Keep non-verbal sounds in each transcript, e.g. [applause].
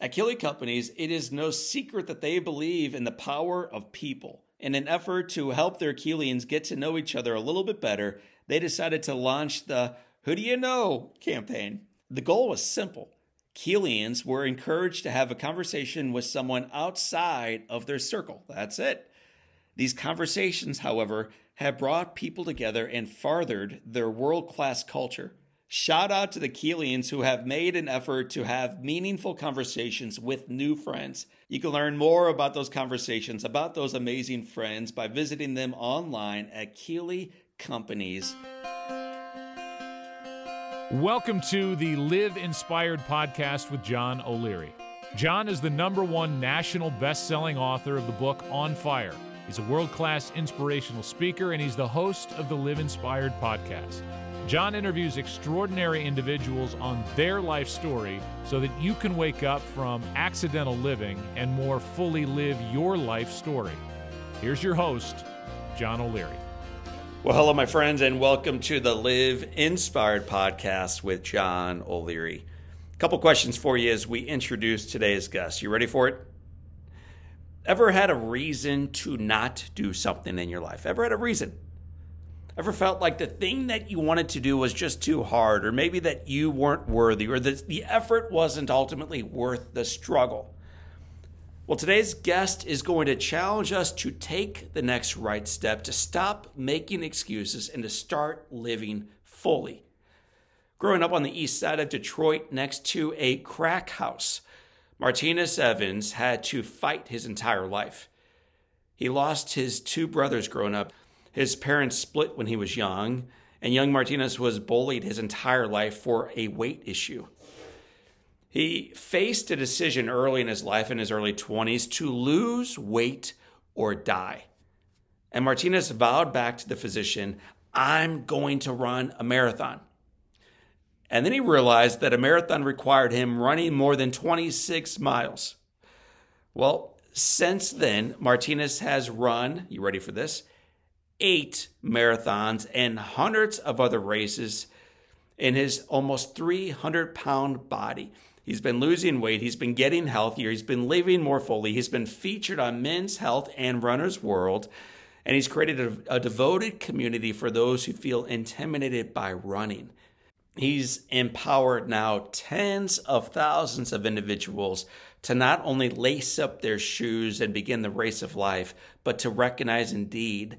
At Keeley Companies, it is no secret that they believe in the power of people. In an effort to help their Keelians get to know each other a little bit better, they decided to launch the Who Do You Know campaign. The goal was simple. Keelians were encouraged to have a conversation with someone outside of their circle. That's it. These conversations, however, have brought people together and farthered their world class culture. Shout out to the Keelians who have made an effort to have meaningful conversations with new friends. You can learn more about those conversations, about those amazing friends, by visiting them online at Keeley Companies. Welcome to the Live Inspired podcast with John O'Leary. John is the number one national best selling author of the book On Fire. He's a world class inspirational speaker, and he's the host of the Live Inspired podcast. John interviews extraordinary individuals on their life story so that you can wake up from accidental living and more fully live your life story. Here's your host, John O'Leary. Well, hello, my friends, and welcome to the Live Inspired podcast with John O'Leary. A couple questions for you as we introduce today's guest. You ready for it? Ever had a reason to not do something in your life? Ever had a reason? Ever felt like the thing that you wanted to do was just too hard, or maybe that you weren't worthy, or that the effort wasn't ultimately worth the struggle? Well, today's guest is going to challenge us to take the next right step, to stop making excuses, and to start living fully. Growing up on the east side of Detroit next to a crack house, Martinus Evans had to fight his entire life. He lost his two brothers growing up. His parents split when he was young, and young Martinus was bullied his entire life for a weight issue. He faced a decision early in his life, in his early 20s, to lose weight or die. And Martinus vowed back to the physician, I'm going to run a marathon. And then he realized that a marathon required him running more than 26 miles. Well, since then, Martinus has run, you ready for this? Eight marathons and hundreds of other races in his almost 300 pound body. He's been losing weight. He's been getting healthier. He's been living more fully. He's been featured on Men's Health and Runner's World. And he's created a, a devoted community for those who feel intimidated by running. He's empowered now tens of thousands of individuals to not only lace up their shoes and begin the race of life, but to recognize indeed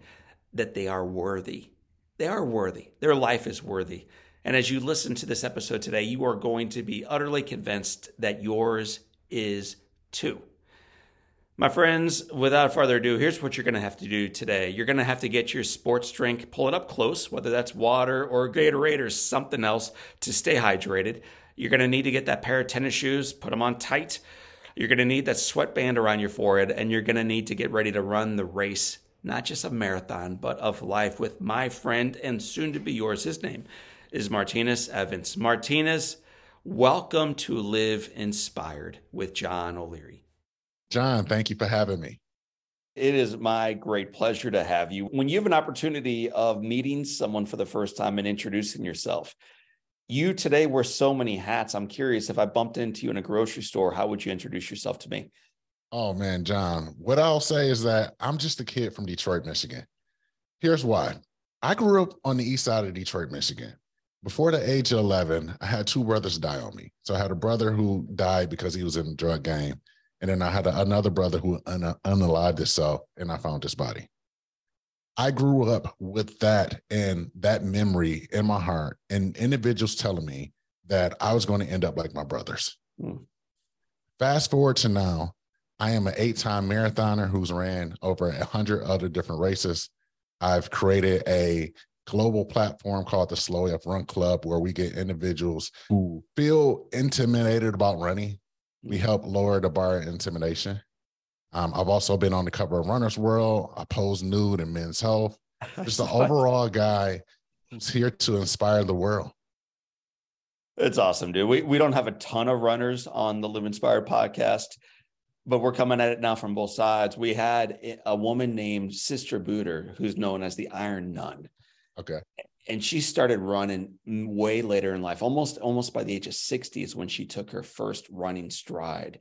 that they are worthy. They are worthy. Their life is worthy. And as you listen to this episode today, you are going to be utterly convinced that yours is too. My friends, without further ado, here's what you're going to have to do today. You're going to have to get your sports drink, pull it up close, whether that's water or Gatorade or something else to stay hydrated. You're going to need to get that pair of tennis shoes, put them on tight. You're going to need that sweatband around your forehead, and you're going to need to get ready to run the race not just a marathon, but of life with my friend and soon to be yours. His name is Martinus Evans. Martinus, welcome to Live Inspired with John O'Leary. John, thank you for having me. It is my great pleasure to have you. When you have an opportunity of meeting someone for the first time and introducing yourself, you today wear so many hats. I'm curious if I bumped into you in a grocery store, how would you introduce yourself to me? Oh man, John, what I'll say is that I'm just a kid from Detroit, Michigan. Here's why. I grew up on the east side of Detroit, Michigan. Before the age of 11, I had two brothers die on me. So I had a brother who died because he was in a drug game. And then I had a, another brother who un- unalived himself and I found his body. I grew up with that and that memory in my heart and individuals telling me that I was going to end up like my brothers. Mm. Fast forward to now, I am an eight time marathoner who's ran over a hundred other different races. I've created a global platform called the Slow AF Run Club, where we get individuals who feel intimidated about running. We mm. help lower the bar of intimidation. Um, I've also been on the cover of Runner's World. I pose nude in Men's Health. [laughs] Just an overall guy who's here to inspire the world. It's awesome, dude. We we don't have a ton of runners on the Live Inspired podcast but we're coming at it now from both sides. We had a woman named Sister Buder, who's known as the Iron Nun. Okay. and she started running way later in life, almost almost by the age of 60 is when she took her first running stride.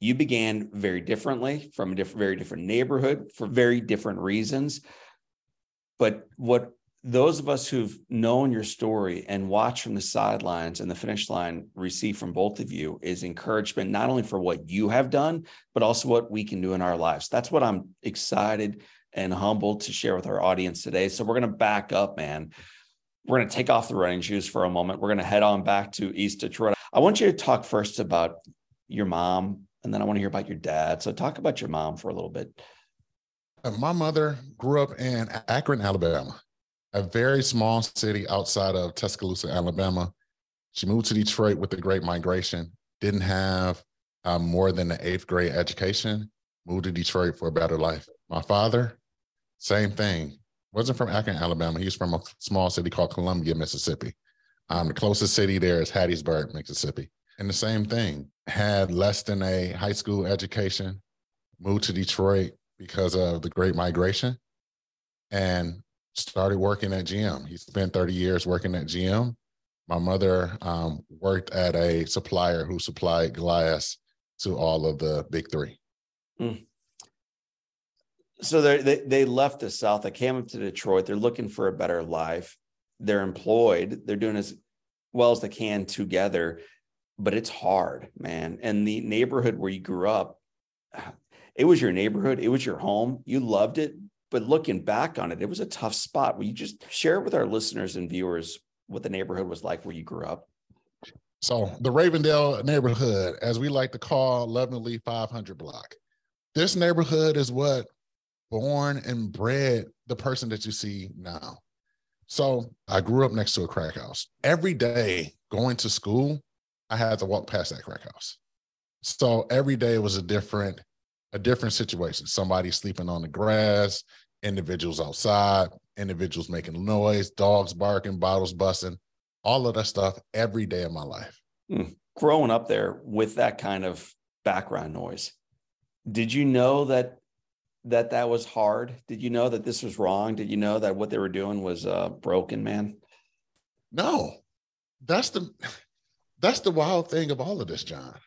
You began very differently from a different, very different neighborhood for very different reasons. But what those of us who've known your story and watched from the sidelines and the finish line receive from both of you is encouragement, not only for what you have done, but also what we can do in our lives. That's what I'm excited and humbled to share with our audience today. So we're going to back up, man. We're going to take off the running shoes for a moment. We're going to head on back to East Detroit. I want you to talk first about your mom, and then I want to hear about your dad. So talk about your mom for a little bit. My mother grew up in Akron, Alabama a very small city outside of Tuscaloosa, Alabama. She moved to Detroit with the Great Migration, didn't have um, more than an eighth grade education, moved to Detroit for a better life. My father, same thing, wasn't from Akron, Alabama. He's from a small city called Columbia, Mississippi. Um, the closest city there is Hattiesburg, Mississippi. And the same thing, had less than a high school education, moved to Detroit because of the Great Migration, and started working at GM. He spent 30 years working at GM. My mother um, worked at a supplier who supplied glass to all of the big three. Mm. So they they left the South. They came up to Detroit. They're looking for a better life. They're employed. They're doing as well as they can together, but it's hard, man. And the neighborhood where you grew up, [sighs] it was your neighborhood. It was your home. You loved it, but looking back on it, it was a tough spot. Will you just share with our listeners and viewers what the neighborhood was like where you grew up? So the Ravendale neighborhood, as we like to call lovingly 500 block. This neighborhood is what born and bred the person that you see now. So I grew up next to a crack house. Every day going to school, I had to walk past that crack house. So every day was a different a different situation. Somebody sleeping on the grass, individuals outside, individuals making noise, dogs barking, bottles busting, all of that stuff every day of my life. Mm. Growing up there with that kind of background noise, did you know that that that was hard? Did you know that this was wrong? Did you know that what they were doing was uh, broken, man? No, that's the that's the wild thing of all of this, John.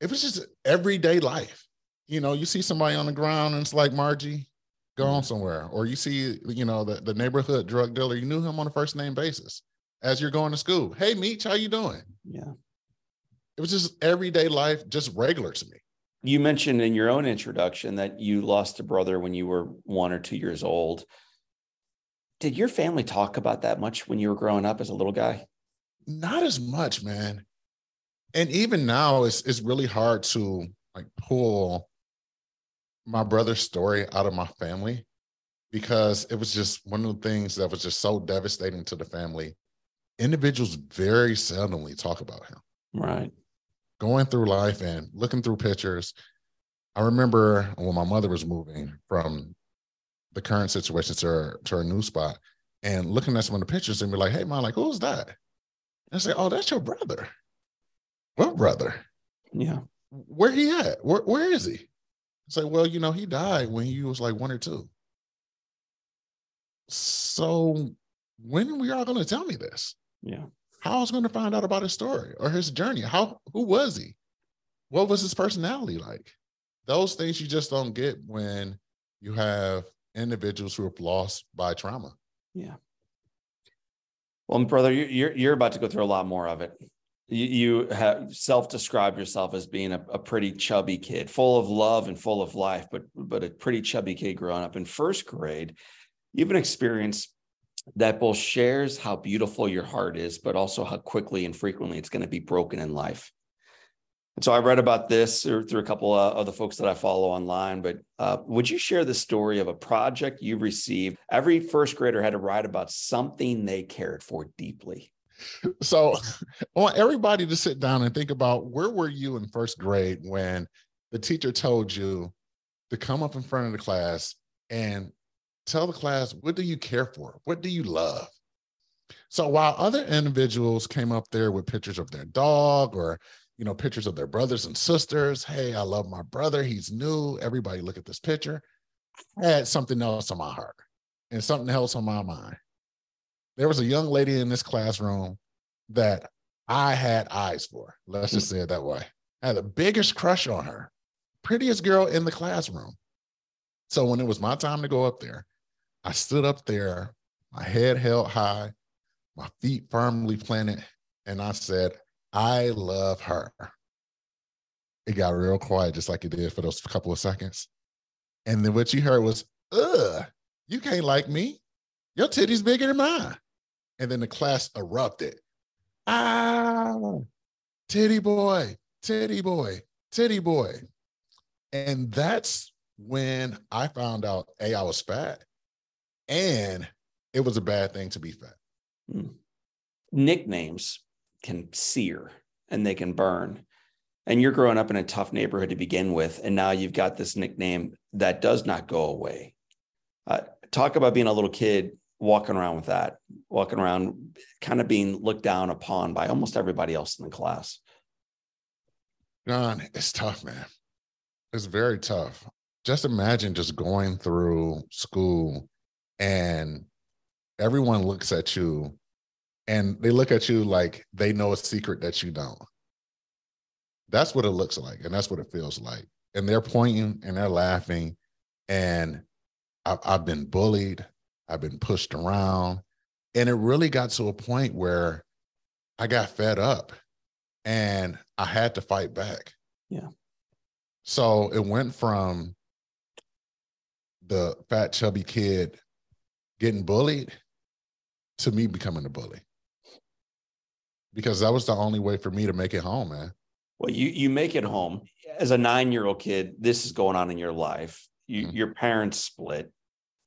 It was just everyday life you know, you see somebody on the ground and it's like Margie, go on mm-hmm. somewhere. Or you see, you know, the, the neighborhood drug dealer, you knew him on a first name basis as you're going to school. Hey, Meech, how you doing? Yeah. It was just everyday life, just regular to me. You mentioned in your own introduction that you lost a brother when you were one or two years old. Did your family talk about that much when you were growing up as a little guy? Not as much, man. And even now, it's it's really hard to like pull my brother's story out of my family because it was just one of the things that was just so devastating to the family. Individuals very seldomly talk about him. Right. Going through life and looking through pictures. I remember when my mother was moving from the current situation to her, to her new spot and looking at some of the pictures and be like, hey, mom, like, who's that? And I say, oh, that's your brother. What brother? Yeah. Where he at? Where, where is he? Say, well, you know, he died when he was like one or two. So when we all going to tell me this? Yeah. How I was going to find out about his story or his journey? How who was he? What was his personality like? Those things you just don't get when you have individuals who are lost by trauma. Yeah. Well, brother, you're you're about to go through a lot more of it you, you self-described yourself as being a, a, pretty chubby kid, full of love and full of life, but but a pretty chubby kid growing up in first grade. You have an experience that both shares how beautiful your heart is, but also how quickly and frequently it's going to be broken in life. And so I read about this through, a couple of the folks that I follow online. But uh, would you share the story of a project you received? Every first grader had to write about something they cared for deeply so [laughs] I want everybody to sit down and think about where were you in first grade when the teacher told you to come up in front of the class and tell the class what do you care for? What do you love? So while other individuals came up there with pictures of their dog or you know pictures of their brothers and sisters hey i love my brother. He's new. Everybody look at this picture. I had something else on my heart and something else on my mind there was a young lady in this classroom that I had eyes for. Let's just say it that way. I had the biggest crush on her, prettiest girl in the classroom. So when it was my time to go up there, I stood up there, my head held high, my feet firmly planted, and I said, I love her. It got real quiet, just like it did for those couple of seconds. And then what you heard was, ugh, you can't like me. Your titty's bigger than mine. And then the class erupted. Ah, titty boy, titty boy, titty boy. And that's when I found out A, I was fat, and it was a bad thing to be fat. Hmm. Nicknames can sear and they can burn. And you're growing up in a tough neighborhood to begin with. And now you've got this nickname that does not go away. Uh, talk about being a little kid walking around with that, walking around kind of being looked down upon by almost everybody else in the class. John, it's tough, man. It's very tough. Just imagine just going through school and everyone looks at you and they look at you like they know a secret that you don't. That's what it looks like, and that's what it feels like. And they're pointing and they're laughing, and I've, I've been bullied, I've been pushed around, and it really got to a point where I got fed up, and I had to fight back. Yeah. So it went from the fat chubby kid getting bullied to me becoming a bully because that was the only way for me to make it home, man. Well, you you make it home as a nine year old kid. This is going on in your life. You, mm-hmm. Your parents split.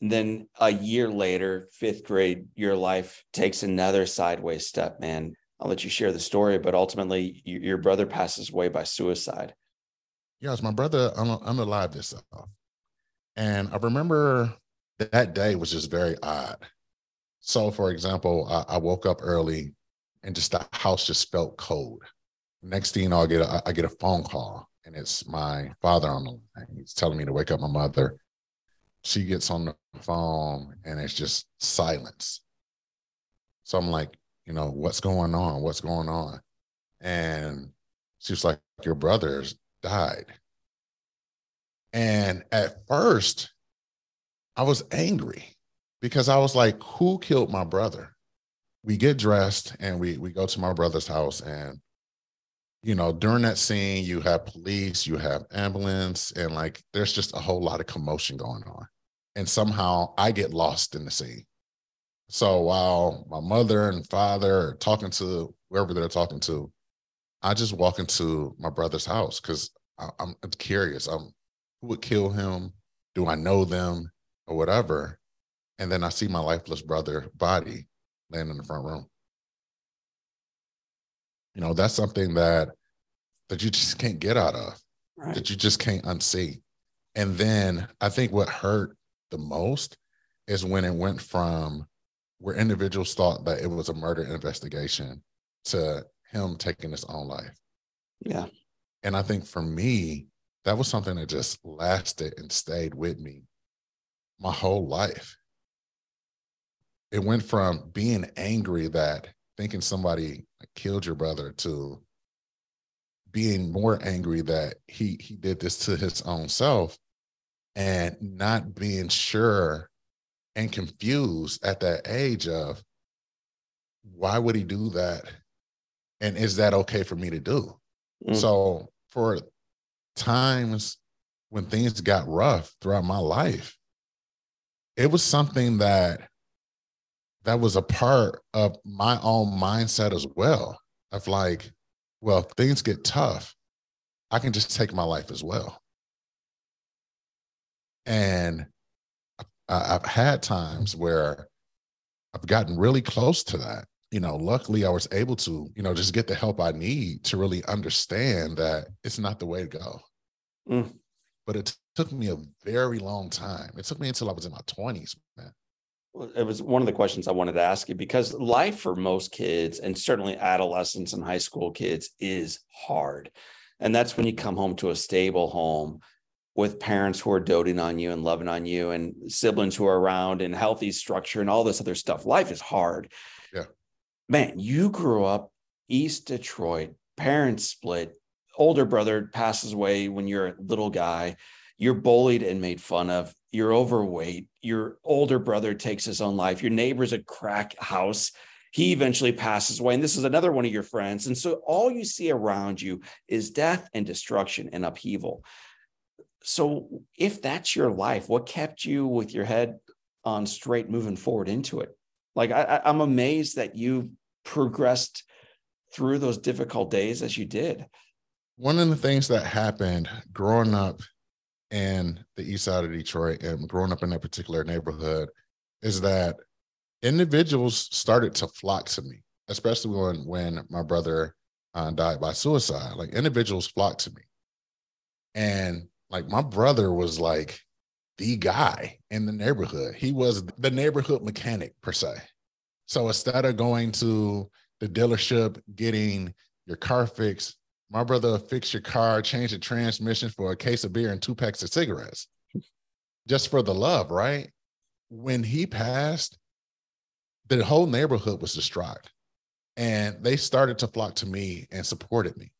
Then a year later, fifth grade, your life takes another sideways step, man. I'll let you share the story, but ultimately, you, your brother passes away by suicide. Yes, my brother un- unalived himself, uh, and I remember that day was just very odd. So, for example, I, I woke up early and just the house just felt cold. Next thing you know, I get a, I get a phone call and it's my father on the line. He's telling me to wake up my mother. She gets on the phone and it's just silence. So I'm like, you know, what's going on? What's going on? And she's like, your brother's died. And at first, I was angry because I was like, who killed my brother? we get dressed and we we go to my brother's house and you know during that scene you have police you have ambulance and like there's just a whole lot of commotion going on and somehow i get lost in the scene so while my mother and father are talking to whoever they're talking to i just walk into my brother's house because i'm curious i'm who would kill him do i know them or whatever and then i see my lifeless brother body laying in the front room. You know, that's something that that you just can't get out of, right. that you just can't unsee. And then I think what hurt the most is when it went from where individuals thought that it was a murder investigation to him taking his own life. Yeah. And I think for me, that was something that just lasted and stayed with me my whole life it went from being angry that thinking somebody killed your brother to being more angry that he he did this to his own self and not being sure and confused at that age of why would he do that? And is that okay for me to do? Mm. so for times when things got rough throughout my life it was something that that was a part of my own mindset as well of like well things get tough i can just take my life as well and i've had times where i've gotten really close to that you know luckily i was able to you know just get the help i need to really understand that it's not the way to go mm. but it took me a very long time it took me until i was in my 20s man it was one of the questions I wanted to ask you because life for most kids and certainly adolescents and high school kids is hard. And that's when you come home to a stable home with parents who are doting on you and loving on you and siblings who are around and healthy structure and all this other stuff. Life is hard. Yeah. Man, you grew up East Detroit, parents split, older brother passes away when you're a little guy. You're bullied and made fun of. You're overweight. Your older brother takes his own life. Your neighbor's a crack house. He eventually passes away. And this is another one of your friends. And so all you see around you is death and destruction and upheaval so if that's your life what kept you with your head on straight moving forward into it? Like I, i'm amazed that you progressed through those difficult days as you did. One of the things that happened growing up in the east side of detroit and growing up in that particular neighborhood is that individuals started to flock to me especially when when my brother uh, died by suicide. Like individuals flocked to me. And like my brother was like the guy in the neighborhood. He was the neighborhood mechanic per se. So instead of going to the dealership, getting your car fixed, my brother fix your car, change the transmission for a case of beer and two packs of cigarettes, just for the love, right? When he passed, the whole neighborhood was distraught, and they started to flock to me and supported me.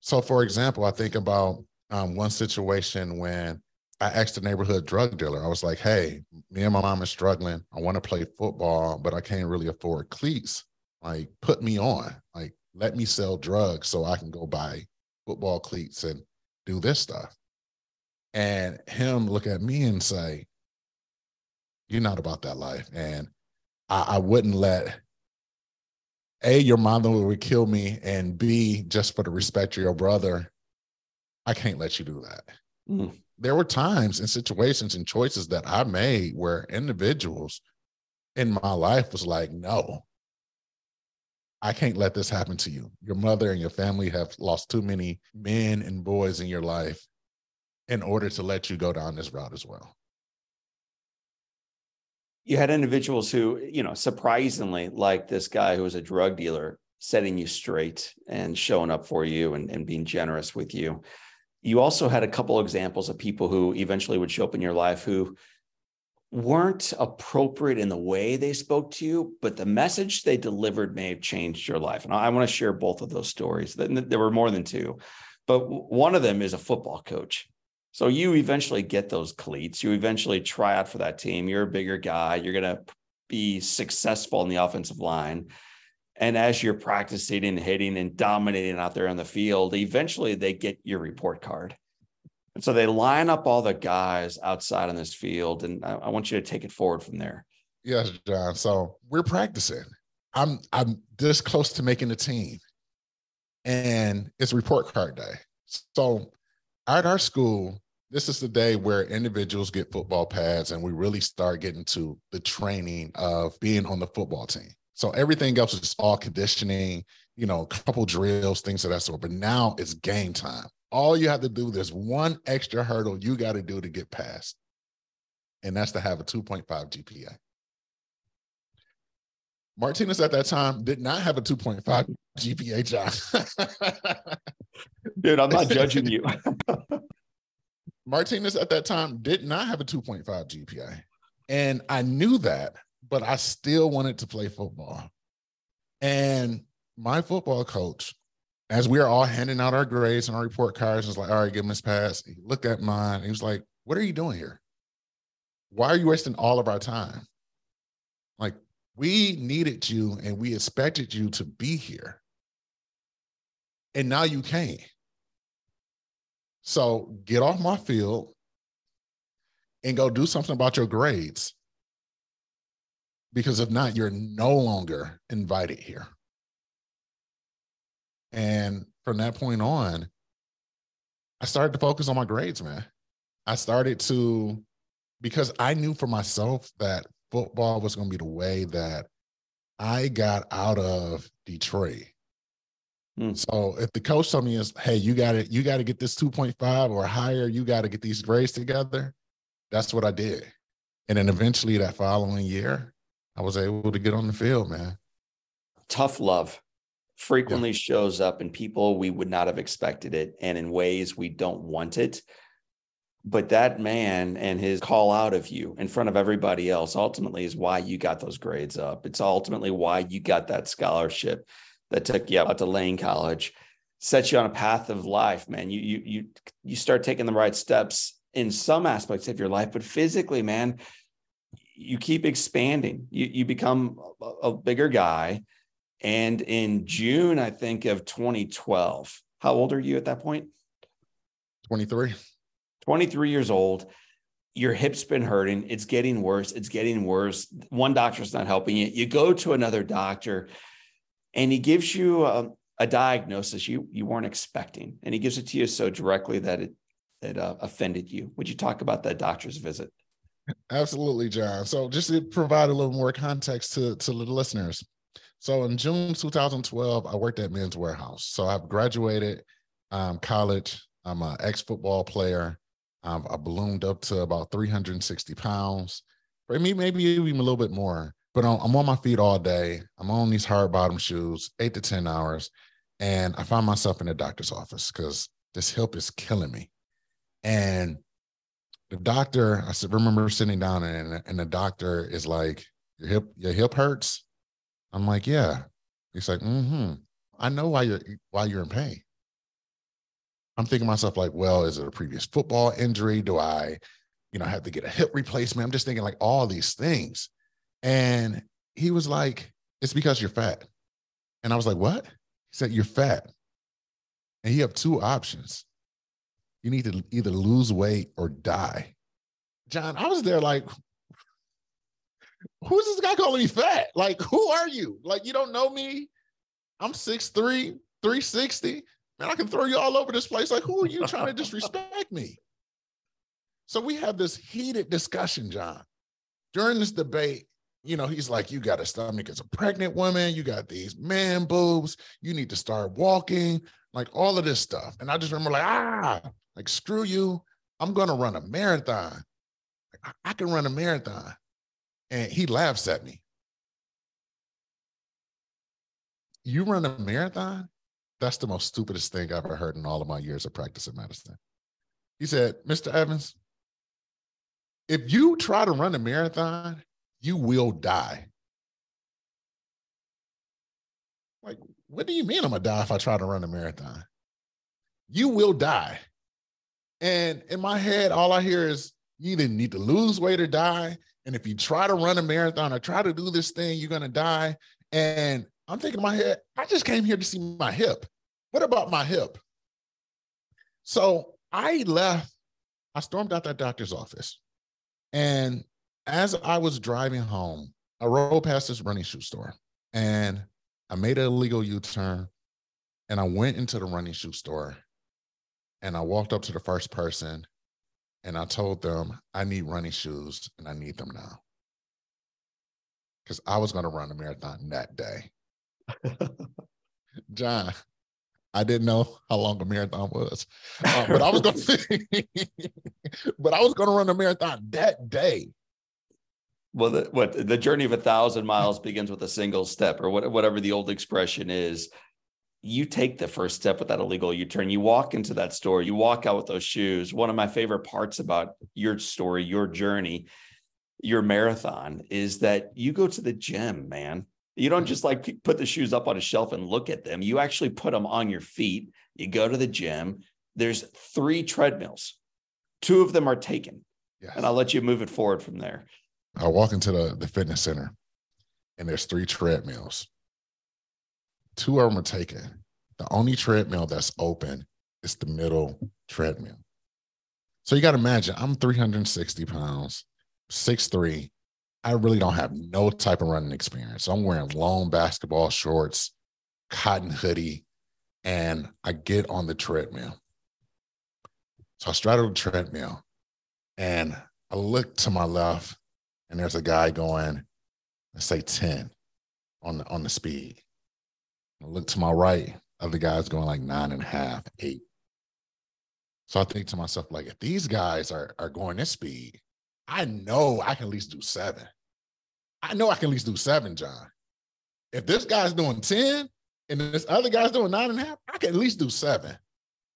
So, for example, I think about um, one situation when I asked the neighborhood drug dealer, I was like, hey, me and my mom are struggling. I want to play football, but I can't really afford cleats. Like, put me on. Like, let me sell drugs so I can go buy football cleats and do this stuff. And him look at me and say, You're not about that life. And I, I wouldn't let A, your mother would kill me, and B, just for the respect of your brother, I can't let you do that. Mm. There were times and situations and choices that I made where individuals in my life was like, no, I can't let this happen to you. Your mother and your family have lost too many men and boys in your life in order to let you go down this route as well. You had individuals who, you know, surprisingly, like this guy who was a drug dealer, setting you straight and showing up for you and, and being generous with you you also had a couple examples of people who eventually would show up in your life who weren't appropriate in the way they spoke to you, but the message they delivered may have changed your life. And I want to share both of those stories. There were more than two, but one of them is a football coach. So you eventually get those cleats. You eventually try out for that team. You're a bigger guy. You're going to be successful in the offensive line. And as you're practicing and hitting and dominating out there on the field, eventually they get your report card. And so they line up all the guys outside on this field. And I, I want you to take it forward from there. Yes, John. So we're practicing. I'm I'm this close to making the team. And it's report card day. So at our school, this is the day where individuals get football pads and we really start getting to the training of being on the football team. So everything else is all conditioning, you know, a couple drills, things of that sort. But now it's game time. All you have to do, there's one extra hurdle you got to do to get past, and that's to have a 2.5 GPA. Martinus at that time did not have a 2.5 GPA, John. Dude, I'm not judging you. [laughs] Martinus at that time did not have a 2.5 GPA. And I knew that but I still wanted to play football. And my football coach, as we are all handing out our grades and our report cards, was like, all right, give him his pass. He looked at mine. He was like, what are you doing here? Why are you wasting all of our time? Like, we needed you and we expected you to be here. And now you can't. So get off my field and go do something about your grades because if not, you're no longer invited here. And from that point on, I started to focus on my grades, man. I started to, because I knew for myself that football was going to be the way that I got out of Detroit. Hmm. So if the coach told me is, hey, you got to you got to get this 2.5 or higher, you got to get these grades together. That's what I did. And then eventually that following year, I was able to get on the field, man. Tough love frequently yeah. shows up in people we would not have expected it and in ways we don't want it. But that man and his call out of you in front of everybody else ultimately is why you got those grades up. It's ultimately why you got that scholarship that took you out to Lane College, set you on a path of life, man. You you you you start taking the right steps in some aspects of your life, but physically, man, you keep expanding. You you become a, a bigger guy. And in June, I think of 2012, how old are you at that point? 23. 23 years old. Your hip's been hurting. It's getting worse. It's getting worse. One doctor's not helping you. You go to another doctor and he gives you a, a diagnosis you, you weren't expecting. And he gives it to you so directly that it, it uh, offended you. Would you talk about that doctor's visit? Absolutely, John. So just to provide a little more context to, to the listeners. So in June 2012, I worked at Men's Wearhouse. So I've graduated um, college. I'm an ex-football player. Um, I ballooned up to about 360 pounds. For me, maybe even a little bit more. But I'm on my feet all day. I'm on these hard bottom shoes, eight to 10 hours. And I find myself in the doctor's office because this hip is killing me. And the doctor, I remember sitting down and, and the doctor is like, your hip, your hip hurts. I'm like, yeah. He's like, mm-hmm. I know why you're why you're in pain. I'm thinking myself like, well, is it a previous football injury? Do I, you know, have to get a hip replacement? I'm just thinking like all these things. And he was like, it's because you're fat. And I was like, what? He said, you're fat. And you have two options. You need to either lose weight or die. John, I was there like, who's this guy calling me fat? Like, who are you? Like, you don't know me. I'm 6'3, 360 man, I can throw you all over this place. Like, who are you trying to disrespect me? So we have this heated discussion, John. During this debate, you know, he's like, You got a stomach as a pregnant woman. You got these man boobs. You need to start walking, like all of this stuff. And I just remember, like, ah, like, screw you. I'm going to run a marathon. I can run a marathon. And he laughs at me. You run a marathon? That's the most stupidest thing I've ever heard in all of my years of practicing medicine. He said, Mr. Evans, if you try to run a marathon, you will die. Like, what do you mean I'm gonna die if I try to run a marathon? You will die. And in my head, all I hear is you either need to lose weight or die. And if you try to run a marathon or try to do this thing, you're gonna die. And I'm thinking in my head, I just came here to see my hip. What about my hip? So I left, I stormed out that doctor's office. And as I was driving home, I rode past this running shoe store and I made an illegal U turn and I went into the running shoe store and I walked up to the first person and I told them, I need running shoes and I need them now. Because I was going to run a marathon that day. [laughs] John, I didn't know how long a marathon was, uh, but I was going [laughs] to, but I was going to run a marathon that day. Well, the, what the journey of a thousand miles begins with a single step, or what, whatever the old expression is. You take the first step with that illegal U turn. You walk into that store. You walk out with those shoes. One of my favorite parts about your story, your journey, your marathon, is that you go to the gym, man you don't just like put the shoes up on a shelf and look at them. You actually put them on your feet. You go to the gym. There's three treadmills. Two of them are taken. Yes. And I'll let you move it forward from there. I walk into the, the fitness center and there's three treadmills. Two of them are taken. The only treadmill that's open is the middle treadmill. So you got to imagine I'm 360 pounds, 6'3, I really don't have no type of running experience. I'm wearing long basketball shorts, cotton hoodie, and I get on the treadmill. So I straddle the treadmill and I look to my left, and there's a guy going, let's say 10 on the on the speed. I look to my right, other guys going like nine and a half, eight. So I think to myself, like, if these guys are are going this speed, I know I can at least do seven. I know I can at least do seven, John. If this guy's doing 10 and this other guy's doing nine and a half, I can at least do seven.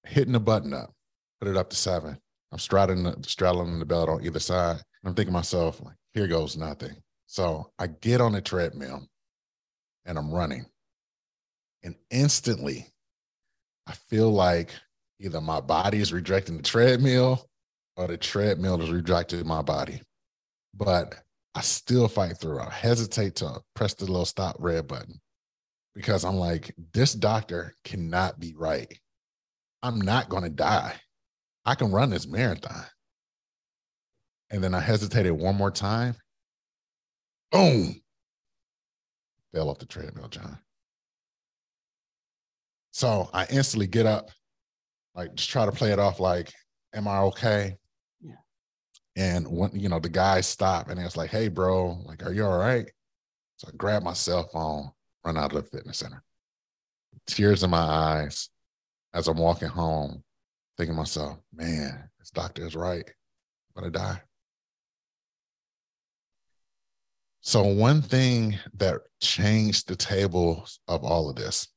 Hitting the button up, put it up to seven. I'm straddling the, straddling the belt on either side. I'm thinking to myself, like, here goes nothing. So I get on the treadmill and I'm running. And instantly, I feel like either my body is rejecting the treadmill or the treadmill is rejecting my body. But I still fight through. I hesitate to press the little stop red button because I'm like, this doctor cannot be right. I'm not going to die. I can run this marathon. And then I hesitated one more time. Boom. Fell off the treadmill, John. So I instantly get up, like just try to play it off like, am I okay? Yeah. And when, you know, the guys stop and it's like, hey, bro, like, are you all right? So I grab my cell phone, run out of the fitness center. Tears in my eyes as I'm walking home, thinking to myself, man, this doctor is right. I'm gonna die. So one thing that changed the tables of all of this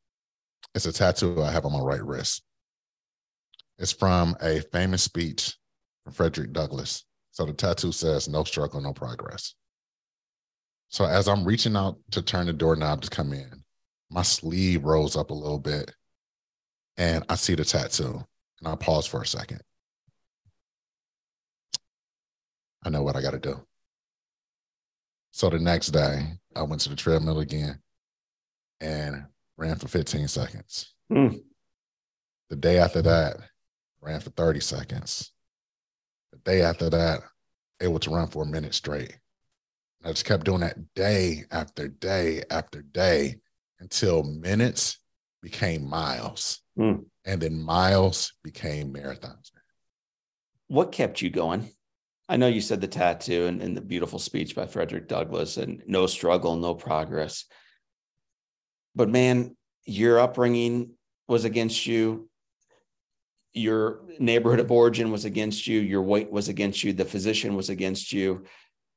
is a tattoo I have on my right wrist. It's from a famous speech from Frederick Douglass. So the tattoo says, no struggle, no progress. So as I'm reaching out to turn the doorknob to come in, my sleeve rolls up a little bit and I see the tattoo and I pause for a second. I know what I got to do. So the next day, I went to the treadmill again and ran for 15 seconds. Mm. The day after that, ran for 30 seconds. The day after that, able to run for a minute straight. I just kept doing that day after day after day until minutes became miles. Mm. And then miles became marathons. What kept you going? I know you said the tattoo and, and the beautiful speech by Frederick Douglass and no struggle, no progress. But man, your upbringing was against you. Your neighborhood of origin was against you. Your weight was against you. The physician was against you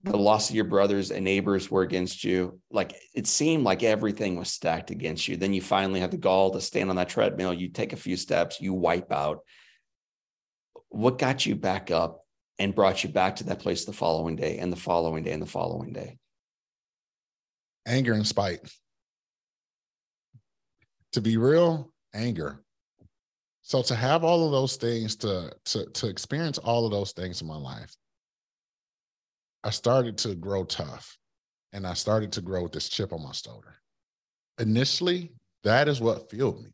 the loss of your brothers and neighbors were against you. Like it seemed like everything was stacked against you. Then you finally had the gall to stand on that treadmill. You take a few steps, you wipe out. What got you back up and brought you back to that place the following day and the following day and the following day? Anger and spite. To be real, anger. So to have all of those things, to to to experience all of those things in my life, I started to grow tough and I started to grow with this chip on my shoulder. Initially, that is what fueled me.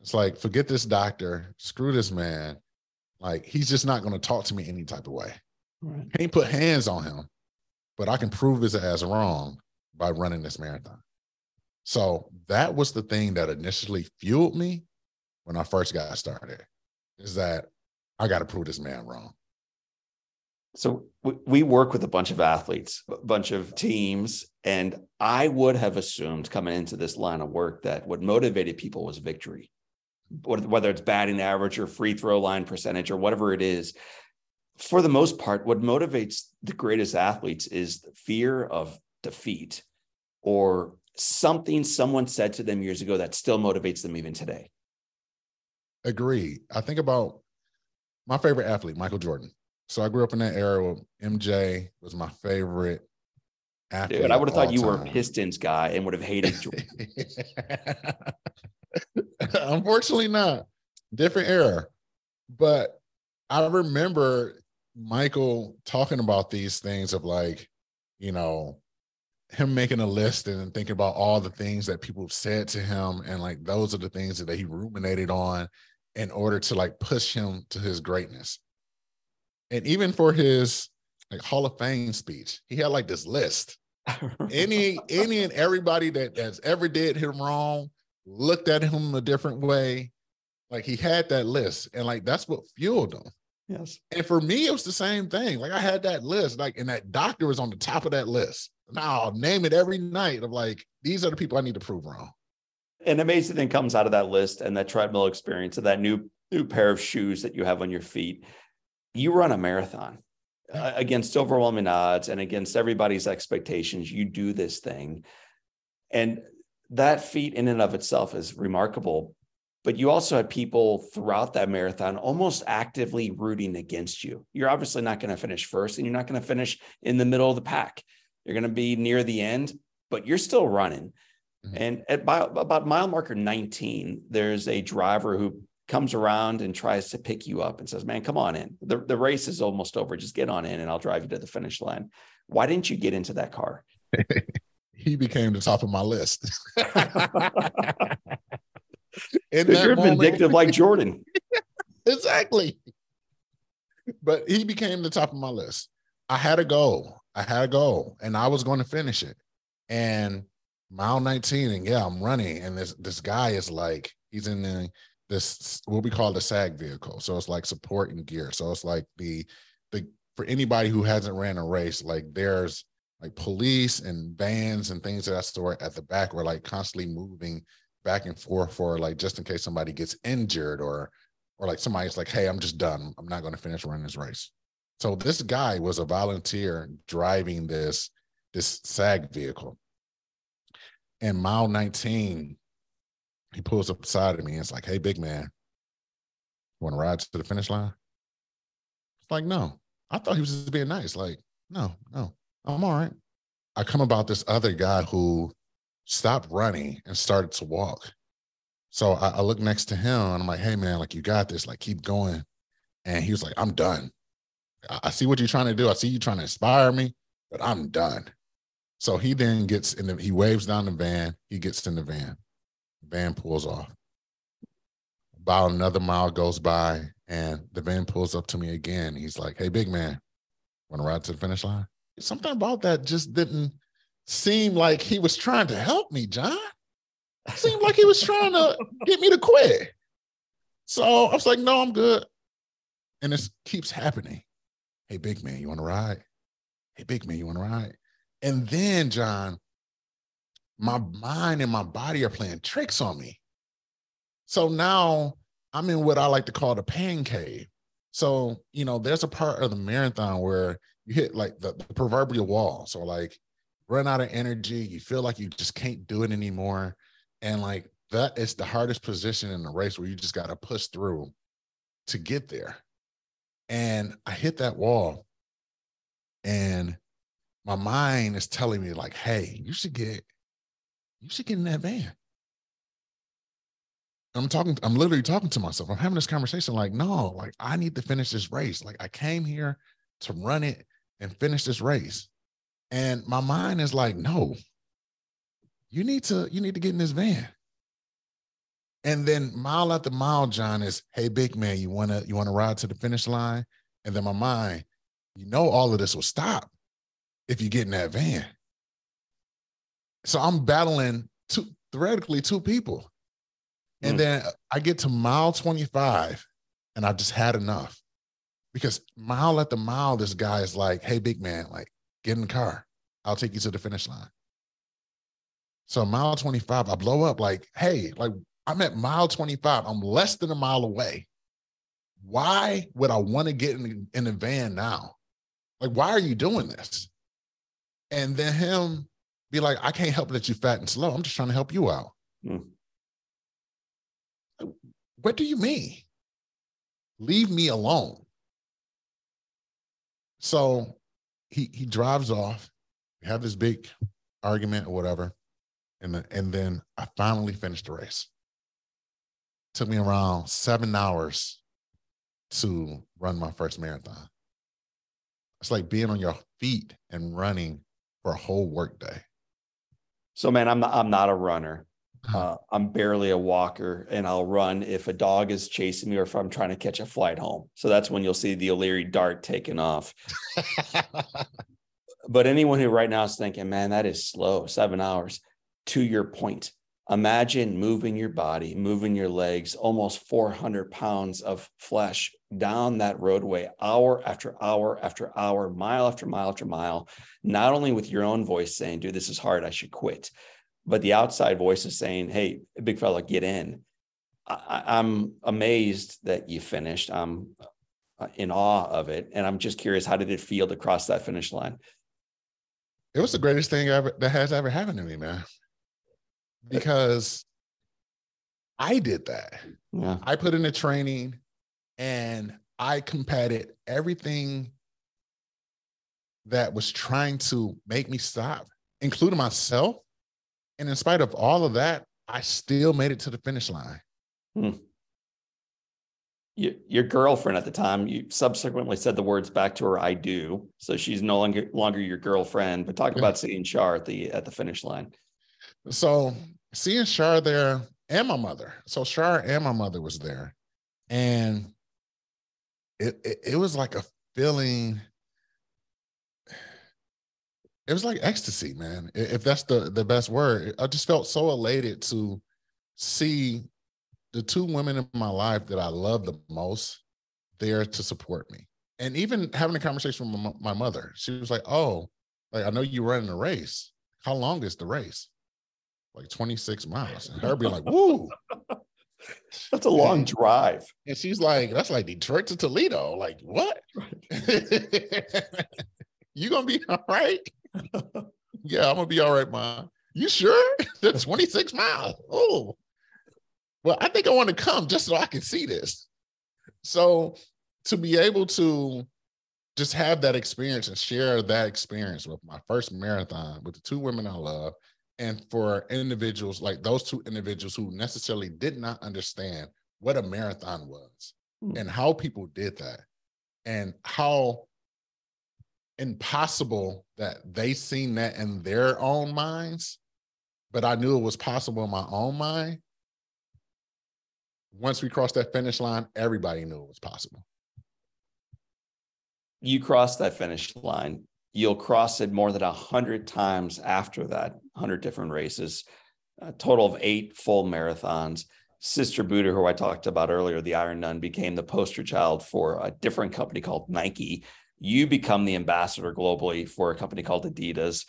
It's like, forget this doctor, screw this man. Like, he's just not going to talk to me any type of way. Right. Can't put hands on him, but I can prove his ass wrong by running this marathon. So that was the thing that initially fueled me when I first got started is that I got to prove this man wrong. So we work with a bunch of athletes, a bunch of teams, and I would have assumed coming into this line of work that what motivated people was victory, whether it's batting average or free throw line percentage or whatever it is. For the most part, what motivates the greatest athletes is the fear of defeat or something someone said to them years ago that still motivates them even today. Agree. I think about my favorite athlete, Michael Jordan. So I grew up in that era where MJ was my favorite athlete. Dude, I would have thought you time. were a Pistons guy and would have hated [laughs] Jordan. [laughs] Unfortunately, not. Different era. But I remember Michael talking about these things of like, you know, him making a list and thinking about all the things that people have said to him. And like, those are the things that he ruminated on in order to like push him to his greatness and even for his like Hall of Fame speech, he had like this list. any any and everybody that that's ever did him wrong looked at him a different way. Like he had that list, and like that's what fueled him. Yes. And for me, it was the same thing. Like I had that list, like, and that doctor was on the top of that list. Now I'll name it every night of like, these are the people I need to prove wrong. An amazing thing comes out of that list and that treadmill experience of that new new pair of shoes that you have on your feet you run a marathon uh, against overwhelming odds and against everybody's expectations. You do this thing. And that feat in and of itself is remarkable. But you also had people throughout that marathon almost actively rooting against you. You're obviously not going to finish first and you're not going to finish in the middle of the pack. You're going to be near the end, but you're still running. Mm-hmm. And at about mile marker 19, there's a driver who comes around and tries to pick you up and says, Man, come on in. The, the race is almost over. Just get on in and I'll drive you to the finish line. Why didn't you get into that car? [laughs] he became the top of my list. [laughs] [laughs] you're moment, vindictive like Jordan. [laughs] exactly. But he became the top of my list. I had a goal. I had a goal and I was going to finish it. And mile 19, and yeah, I'm running. And this this guy is like, he's in the this what we call the SAG vehicle. So it's like support and gear. So it's like the the for anybody who hasn't ran a race, like there's like police and vans and things of that sort at the back were like constantly moving back and forth for like just in case somebody gets injured or or like somebody's like, hey, I'm just done. I'm not going to finish running this race. So this guy was a volunteer driving this this SAG vehicle. And mile 19, he pulls up beside of me and it's like, hey, big man, want to ride to the finish line? It's like, no. I thought he was just being nice. Like, no, no, I'm all right. I come about this other guy who stopped running and started to walk. So I, I look next to him and I'm like, hey man, like you got this, like keep going. And he was like, I'm done. I, I see what you're trying to do. I see you trying to inspire me, but I'm done. So he then gets in the, he waves down the van. He gets in the van. The van pulls off. About another mile goes by and the van pulls up to me again. He's like, Hey, big man, want to ride to the finish line? Something about that just didn't seem like he was trying to help me, John. Seemed like he was trying to get me to quit. So I was like, no, I'm good. And this keeps happening. Hey, big man, you want to ride? Hey, big man, you want to ride? And then, John, my mind and my body are playing tricks on me. So now I'm in what I like to call the pain cave. So, you know, there's a part of the marathon where you hit like the, the proverbial wall. So, like, run out of energy, you feel like you just can't do it anymore. And like that is the hardest position in the race where you just got to push through to get there. And I hit that wall and my mind is telling me like, hey, you should get, you should get in that van. I'm talking, I'm literally talking to myself. I'm having this conversation like, no, like I need to finish this race. Like I came here to run it and finish this race. And my mind is like, no, you need to, you need to get in this van. And then mile after mile, John is, hey, big man, you wanna, you wanna ride to the finish line? And then my mind, you know, all of this will stop if you get in that van. So I'm battling two, theoretically two people. And mm. then I get to mile 25 and I just had enough because mile after mile, this guy is like, hey, big man, like, get in the car. I'll take you to the finish line. So mile 25, I blow up like, hey, like I'm at mile 25. I'm less than a mile away. Why would I want to get in, in the van now? Like, why are you doing this? And then him be like, I can't help that you fat and slow. I'm just trying to help you out. Hmm. What do you mean? Leave me alone. So he he drives off. We have this big argument or whatever, and and then I finally finished the race. Took me around seven hours to run my first marathon. It's like being on your feet and running for a whole workday. So, man, I'm not, I'm not a runner. Uh, I'm barely a walker, and I'll run if a dog is chasing me or if I'm trying to catch a flight home. So that's when you'll see the O'Leary dart taking off. [laughs] but anyone who right now is thinking, man, that is slow, seven hours, to your point, imagine moving your body, moving your legs, almost 400 pounds of flesh down that roadway, hour after hour after hour, mile after mile after mile, not only with your own voice saying, dude, this is hard, I should quit but the outside voice is saying, "Hey, big fella, get in." I, am amazed that you finished. I'm uh, in awe of it, and I'm just curious, how did it feel to cross that finish line? It was the greatest thing ever that has ever happened to me, man. Because I did that. Yeah. I put in the training and I combated everything that was trying to make me stop, including myself. And in spite of all of that, I still made it to the finish line. Hmm. You, your girlfriend at the time, you subsequently said the words back to her, "I do." So she's no longer longer your girlfriend. But talk Yeah. about seeing Char at the at the finish line. So seeing Char there and my mother. So Char and my mother was there. And it, it, it was like a feeling. It was like ecstasy, man. If that's the, the best word. I just felt so elated to see the two women in my life that I love the most there to support me. And even having a conversation with my, my mother, she was like, Oh, like I know you running a race. How long is the race? Like 26 miles. And her being like, [laughs] Woo. That's a long drive. And she's like, That's like Detroit to Toledo. Like, what? [laughs] you gonna be all right? Yeah, I'm gonna be all right, mom. You sure? [laughs] That's 26 miles. Oh, well, I think I want to come just so I can see this. So to be able to just have that experience and share that experience with my first marathon with the two women I love, and for individuals like those two individuals who necessarily did not understand what a marathon was Hmm. and how people did that and how impossible that they seen that in their own minds but i knew it was possible in my own mind once we crossed that finish line everybody knew it was possible You cross that finish line. You'll cross it more than a hundred times after that. Hundred different races. A total of eight full marathons. Sister Buder, who I talked about earlier, the Iron Nun, became the poster child for a different company called Nike. You become the ambassador globally for a company called Adidas.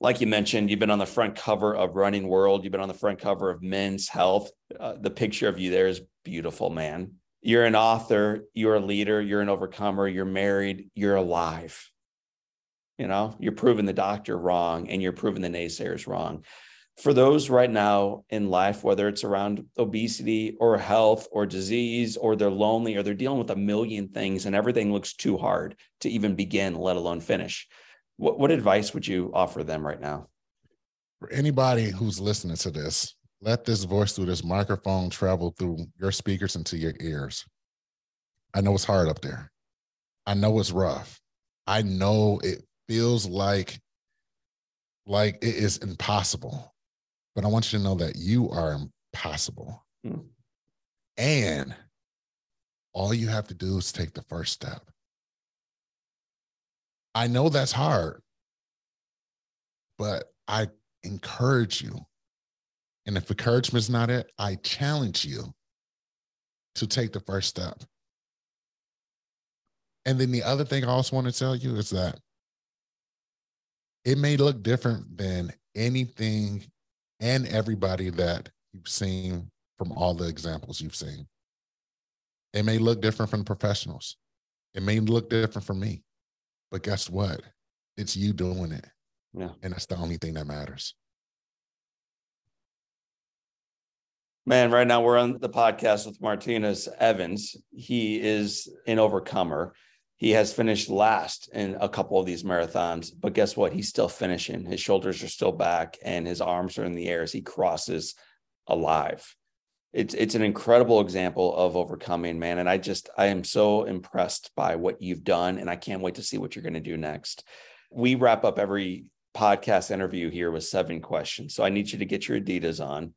Like you mentioned, you've been on the front cover of Runner's World. You've been on the front cover of Men's Health. Uh, the picture of you there is beautiful, man. You're an author, you're a leader, you're an overcomer, you're married, you're alive. You know, you're proving the doctor wrong and you're proving the naysayers wrong for those right now in life, whether it's around obesity or health or disease, or they're lonely or they're dealing with a million things and everything looks too hard to even begin, let alone finish. What, what advice would you offer them right now? for anybody who's listening to this let this voice through this microphone travel through your speakers into your ears i know it's hard up there i know it's rough i know it feels like like it is impossible but i want you to know that you are impossible Hmm. and all you have to do is take the first step i know that's hard but i encourage you and if encouragement's not it, I challenge you to take the first step. And then the other thing I also want to tell you is that it may look different than anything and everybody that you've seen from all the examples you've seen. It may look different from the professionals. It may look different from me. But guess what? It's you doing it. Yeah. And that's the only thing that matters. Man, right now we're on the podcast with Martinus Evans. He is an overcomer. He has finished last in a couple of these marathons, but guess what? He's still finishing. His shoulders are still back and his arms are in the air as he crosses alive. It's it's an incredible example of overcoming, man. And I just I am so impressed by what you've done, and I can't wait to see what you're going to do next. We wrap up every podcast interview here with seven questions. So I need you to get your Adidas on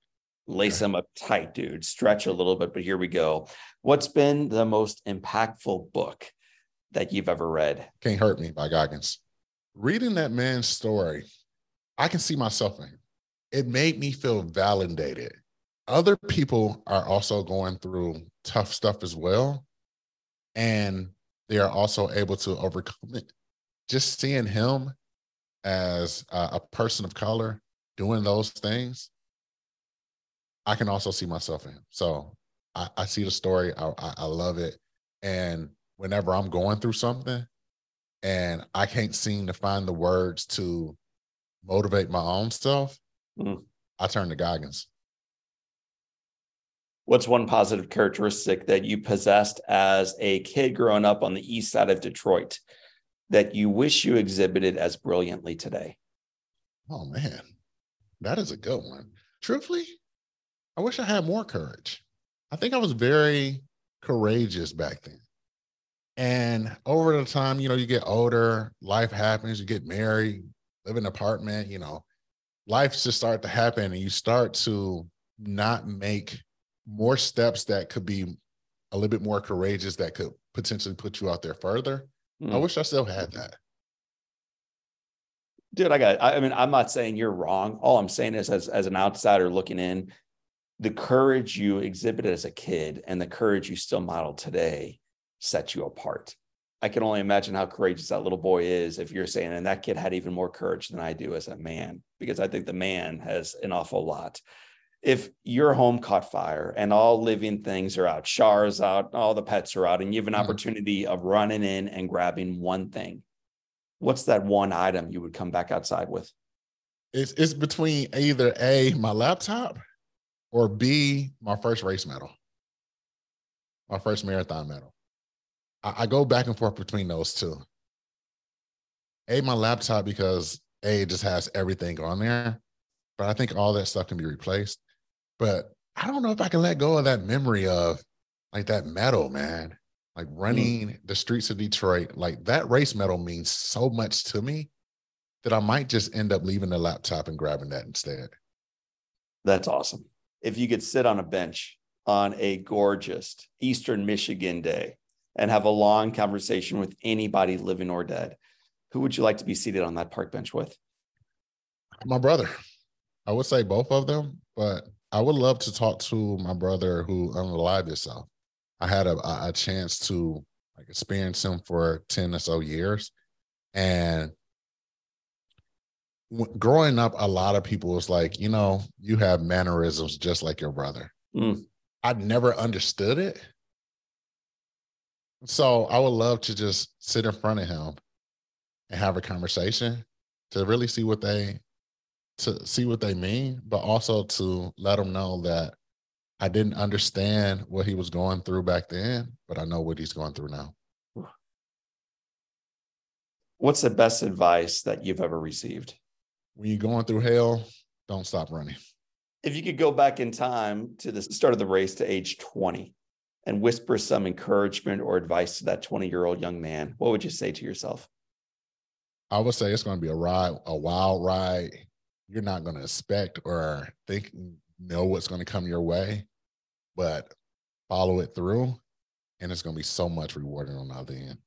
lace them up tight, dude. Stretch a little bit, but here we go. What's been the most impactful book that you've ever read? Can't Hurt Me by Goggins. Reading that man's story, I can see myself in it. It made me feel validated. Other people are also going through tough stuff as well. And they are also able to overcome it. Just seeing him as a, person of color doing those things, I can also see myself in him. So I, I see the story. I, I love it. And whenever I'm going through something and I can't seem to find the words to motivate my own self, Mm. I turn to Goggins. What's one positive characteristic that you possessed as a kid growing up on the east side of Detroit that you wish you exhibited as brilliantly today? Oh, man. That is a good one. Truthfully, I wish I had more courage. I think I was very courageous back then. And over the time, you know, you get older, life happens, you get married, live in an apartment, you know, life just start to happen and you start to not make more steps that could be a little bit more courageous that could potentially put you out there further. Mm. I wish I still had that. Dude, I got I mean, I'm not saying you're wrong. All I'm saying is as as an outsider looking in, the courage you exhibited as a kid and the courage you still model today set you apart. I can only imagine how courageous that little boy is if you're saying, and that kid had even more courage than I do as a man, because I think the man has an awful lot if your home caught fire and all living things are out, showers out, all the pets are out, and you have an mm-hmm. opportunity of running in and grabbing one thing, what's that one item you would come back outside with? It's it's between either A, my laptop, or B, my first race medal, my first marathon medal. I, I go back and forth between those two. A, my laptop because A just has everything on there, but I think all that stuff can be replaced. But I don't know if I can let go of that memory of like that medal, man. Like mm. running mm. the streets of Detroit, like that race medal means so much to me that I might just end up leaving the laptop and grabbing that instead. That's awesome. If you could sit on a bench on a gorgeous Eastern Michigan day and have a long conversation with anybody living or dead, who would you like to be seated on that park bench with? My brother. I would say both of them, but I would love to talk to my brother who unalived himself. I had a, a chance to like experience him for 10 or so years. And growing up, a lot of people was like, you know, you have mannerisms just like your brother. Mm. I never understood it. So I would love to just sit in front of him and have a conversation to really see what they to see what they mean, but also to let them know that I didn't understand what he was going through back then, but I know what he's going through now. What's the best advice that you've ever received? When you're going through hell, don't stop running. If you could go back in time to the start of the race to age 20 and whisper some encouragement or advice to that 20 year old young man, what would you say to yourself? I would say it's going to be a ride, a wild ride you're not going to expect or think know what's going to come your way, but follow it through, and it's going to be so much rewarding on the other end.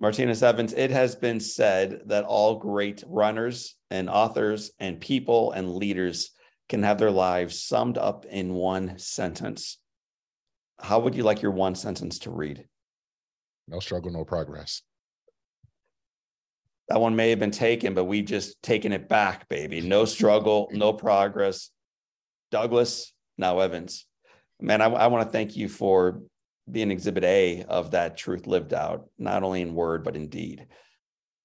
Martinus Evans, it has been said that all great runners and authors and people and leaders can have their lives summed up in one sentence. How would you like your one sentence to read? No struggle, no progress that one may have been taken, but we've just taken it back, baby. No [laughs] struggle, no progress. Douglass, now Evans. Man, I, I want to thank you for being exhibit A of that truth lived out, not only in word, but in deed.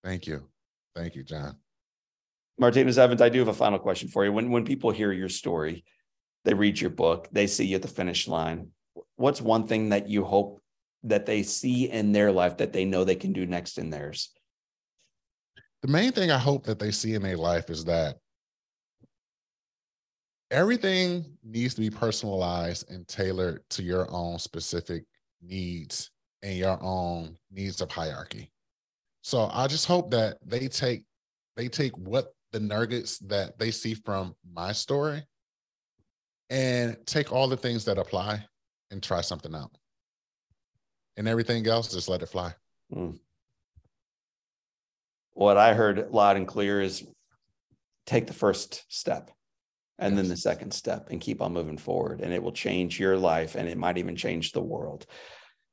Thank you. Thank you, John. Martinus Evans, I do have a final question for you. When when people hear your story, they read your book, they see you at the finish line. What's one thing that you hope that they see in their life that they know they can do next in theirs? the main thing I hope that they see in their life is that everything needs to be personalized and tailored to your own specific needs and your own needs of hierarchy. So I just hope that they take they take what the nuggets that they see from my story and take all the things that apply and try something out. And everything else, just let it fly. Mm what I heard loud and clear is take the first step and yes. then the second step and keep on moving forward. And it will change your life and it might even change the world.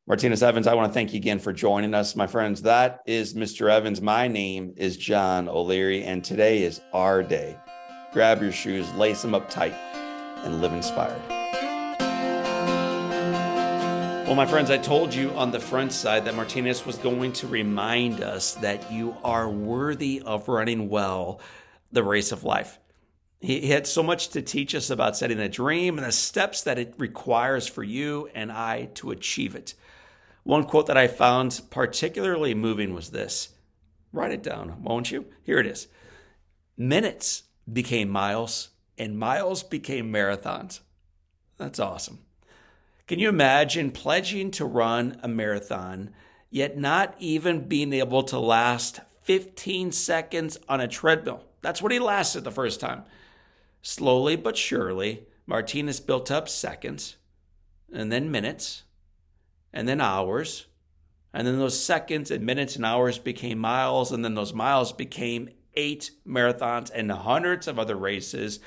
Martinus Evans, I want to thank you again for joining us, my friends. That is Mr. Evans. My name is John O'Leary, and today is our day. Grab your shoes, lace them up tight, and live inspired. Well, my friends, I told you on the front side that Martinus was going to remind us that you are worthy of running well the race of life. He had so much to teach us about setting a dream and the steps that it requires for you and I to achieve it. One quote that I found particularly moving was this Write it down, won't you? Here it is Minutes became miles, and miles became marathons. That's awesome. Can you imagine pledging to run a marathon, yet not even being able to last 15 seconds on a treadmill? That's what he lasted the first time. Slowly but surely, Martinus built up seconds, and then minutes, and then hours, and then those seconds and minutes and hours became miles, and then those miles became eight marathons and hundreds of other races.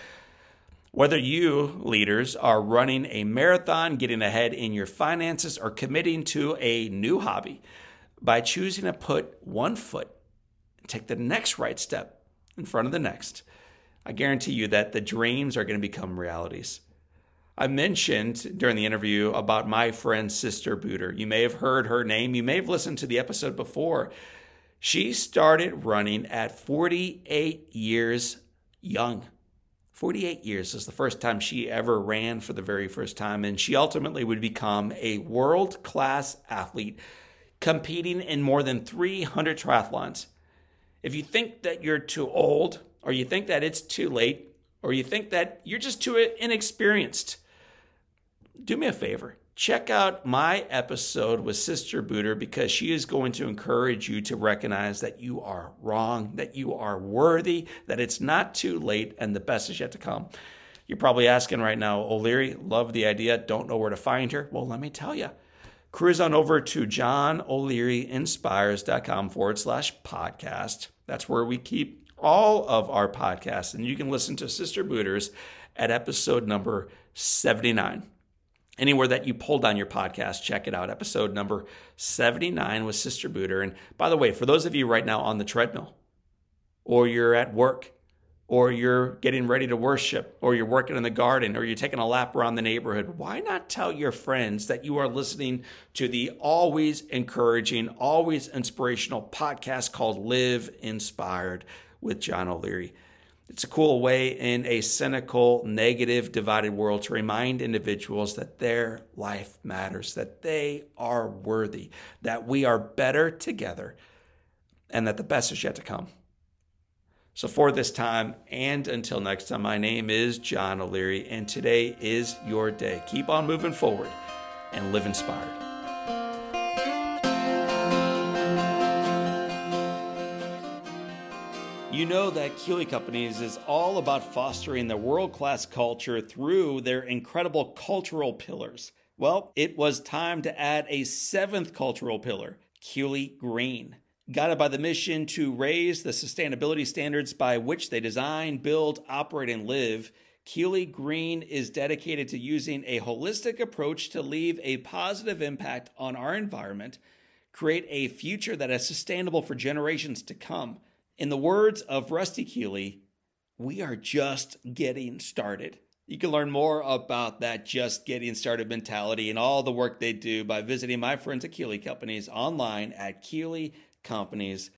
Whether you, leaders, are running a marathon, getting ahead in your finances, or committing to a new hobby, by choosing to put one foot take the next right step in front of the next, I guarantee you that the dreams are going to become realities. I mentioned during the interview about my friend Sister Buder. You may have heard her name, you may have listened to the episode before. She started running at 48 years young. 48 years is the first time she ever ran for the very first time, and she ultimately would become a world class athlete, competing in more than 300 triathlons. If you think that you're too old, or you think that it's too late, or you think that you're just too inexperienced, do me a favor. Check out my episode with Sister Buder because she is going to encourage you to recognize that you are wrong, that you are worthy, that it's not too late, and the best is yet to come. You're probably asking right now, O'Leary, love the idea, don't know where to find her. Well, let me tell you. Cruise on over to johnolearyinspires.com forward slash podcast. That's where we keep all of our podcasts, and you can listen to Sister Buder's at episode number 79. Anywhere that you pull down your podcast, check it out. Episode number 79 with Sister Buder. And by the way, for those of you right now on the treadmill, or you're at work, or you're getting ready to worship, or you're working in the garden, or you're taking a lap around the neighborhood, why not tell your friends that you are listening to the always encouraging, always inspirational podcast called Live Inspired? with John O'Leary. It's a cool way in a cynical, negative, divided world to remind individuals that their life matters, that they are worthy, that we are better together, and that the best is yet to come. So, for this time and until next time, my name is John O'Leary, and today is your day. Keep on moving forward and live inspired. You know that Keeley Companies is all about fostering the world class culture through their incredible cultural pillars. Well, it was time to add a seventh cultural pillar, Keeley Green. Guided by the mission to raise the sustainability standards by which they design, build, operate, and live, Keeley Green is dedicated to using a holistic approach to leave a positive impact on our environment, create a future that is sustainable for generations to come in the words of Rusty Keeley, we are just getting started. You can learn more about that just getting started mentality and all the work they do by visiting my friends at Keeley Companies online at keeleycompanies.com.